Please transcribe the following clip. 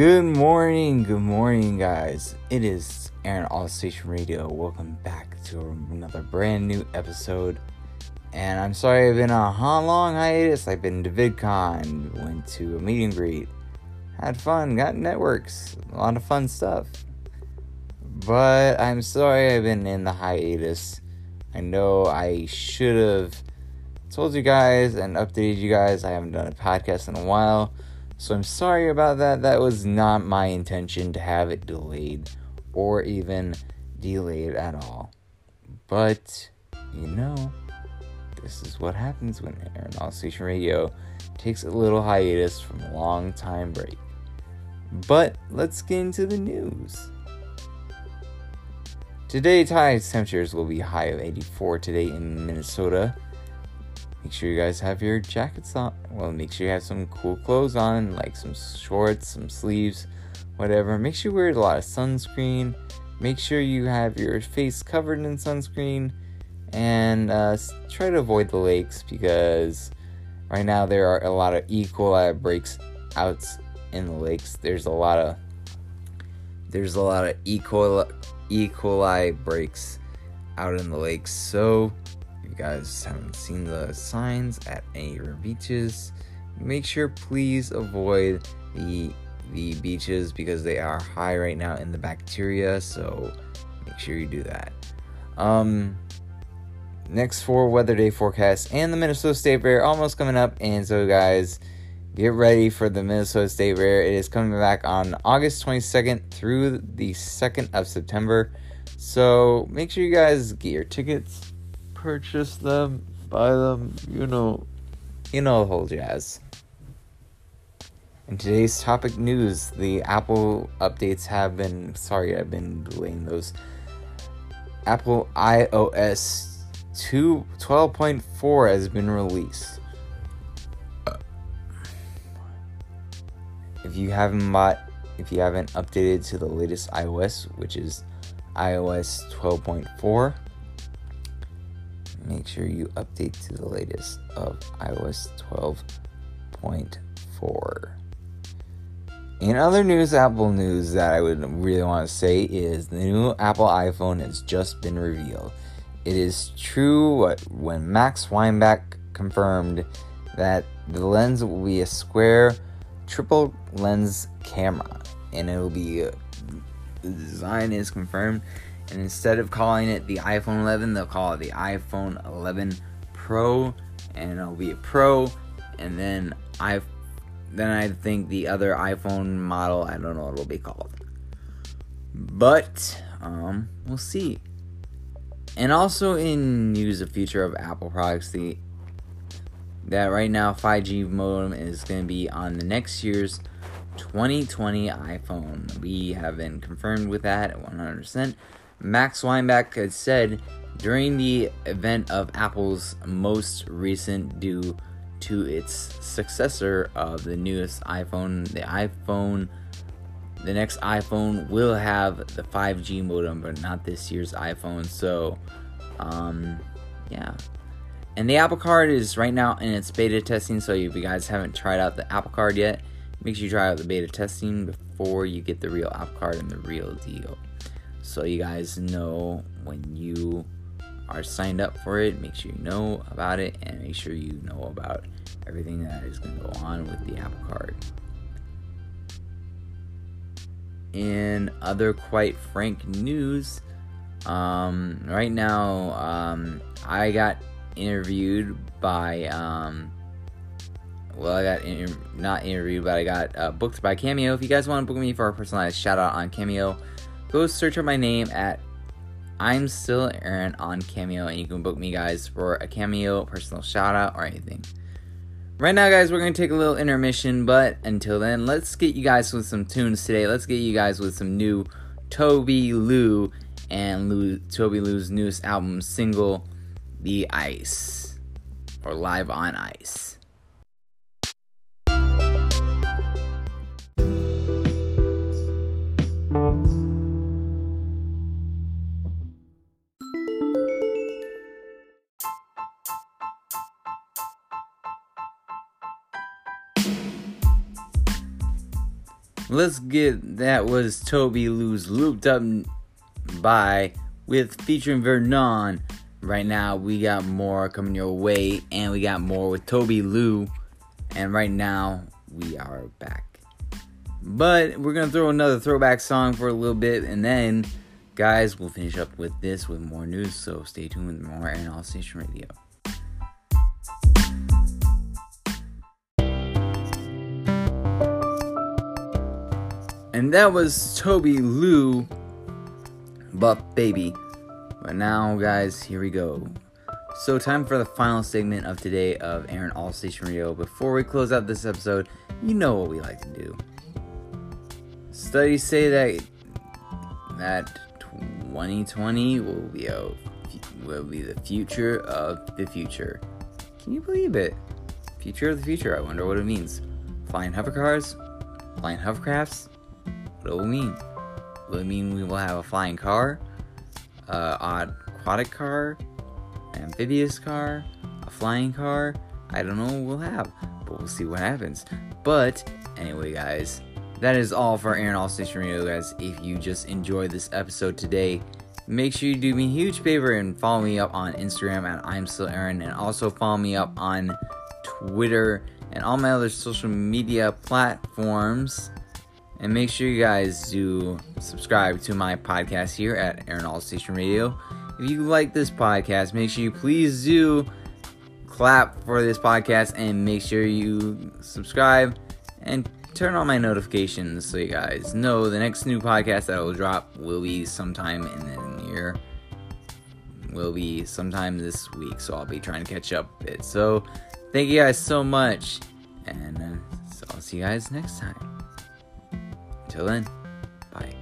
Good morning, good morning, guys. It is Aaron All Station Radio. Welcome back to another brand new episode. And I'm sorry I've been on a long hiatus. I've been to VidCon, went to a meet and greet, had fun, got networks, a lot of fun stuff. But I'm sorry I've been in the hiatus. I know I should have told you guys and updated you guys. I haven't done a podcast in a while. So I'm sorry about that. That was not my intention to have it delayed or even delayed at all. But, you know, this is what happens when Aaron All Station Radio takes a little hiatus from a long time break. But let's get into the news. Today, tonight's temperatures will be high of 84 today in Minnesota. Make sure you guys have your jackets on. Well, make sure you have some cool clothes on, like some shorts, some sleeves, whatever. Make sure you wear a lot of sunscreen. Make sure you have your face covered in sunscreen. And uh, try to avoid the lakes because right now there are a lot of E. coli breaks out in the lakes. There's a lot of there's a lot of E. coli E. coli breaks out in the lakes. So you guys haven't seen the signs at any of your beaches, make sure please avoid the the beaches because they are high right now in the bacteria. So make sure you do that. Um, next for weather day forecast and the Minnesota State Fair almost coming up, and so guys get ready for the Minnesota State Fair. It is coming back on August 22nd through the 2nd of September. So make sure you guys get your tickets, purchase them, buy them, you know, you know the whole jazz. In today's topic news, the Apple updates have been sorry, I've been delaying those. Apple iOS 2 12.4 has been released. if you haven't bought if you haven't updated to the latest iOS, which is iOS 12.4, make sure you update to the latest of iOS 12.4. In other news, Apple news that I would really want to say is the new Apple iPhone has just been revealed. It is true what when Max Weinbach confirmed that the lens will be a square triple lens camera and it will be uh, the design is confirmed and instead of calling it the iphone 11 they'll call it the iphone 11 pro and it'll be a pro and then i then i think the other iphone model i don't know what it'll be called but um we'll see and also in news of future of apple products the that right now 5G modem is going to be on the next year's 2020 iPhone. We have been confirmed with that 100%. Max Weinbach has said during the event of Apple's most recent due to its successor of the newest iPhone, the iPhone the next iPhone will have the 5G modem, but not this year's iPhone. So, um, yeah, and the Apple Card is right now in its beta testing, so if you guys haven't tried out the Apple Card yet, make sure you try out the beta testing before you get the real Apple Card and the real deal. So you guys know when you are signed up for it, make sure you know about it and make sure you know about everything that is going to go on with the Apple Card. In other quite frank news, um, right now, um, I got interviewed by um well i got inter- not interviewed but i got uh, booked by cameo if you guys want to book me for a personalized shout out on cameo go search up my name at i'm still aaron on cameo and you can book me guys for a cameo personal shout out or anything right now guys we're gonna take a little intermission but until then let's get you guys with some tunes today let's get you guys with some new tobi lou and lou tobi lou's newest album single the ice or live on ice. Let's get that was Tobi Lou's Looped Up by with featuring Vernon. Right now we got more coming your way and we got more with Tobi Lou. And right now we are back. But we're gonna throw another throwback song for a little bit and then guys we'll finish up with this with more news, so stay tuned with more and all station radio. And that was Tobi Lou, Buff Baby. But now, guys, here we go. So, time for the final segment of today of Aaron All Station Radio. Before we close out this episode, you know what we like to do. Studies say that that 2020 will be a will be the future of the future. Can you believe it? Future of the future. I wonder what it means. Flying hovercars, flying hovercrafts, what will it mean? Will it mean we will have a flying car, uh, odd aquatic car, amphibious car, a flying car? I don't know what we'll have, but we'll see what happens. But anyway, guys, that is all for Aaron All Station Radio, guys. If you just enjoyed this episode today, make sure you do me a huge favor and follow me up on Instagram at I'm Still Aaron, and also follow me up on Twitter and all my other social media platforms. And make sure you guys do subscribe to my podcast here at Aaron All Station Radio. If you like this podcast, make sure you please do clap for this podcast and make sure you subscribe and turn on my notifications so you guys know the next new podcast that I will drop will be sometime in the near will be sometime this week. So i'll be trying to catch up a bit so thank you guys so much and uh, so i'll see you guys next time until then, bye.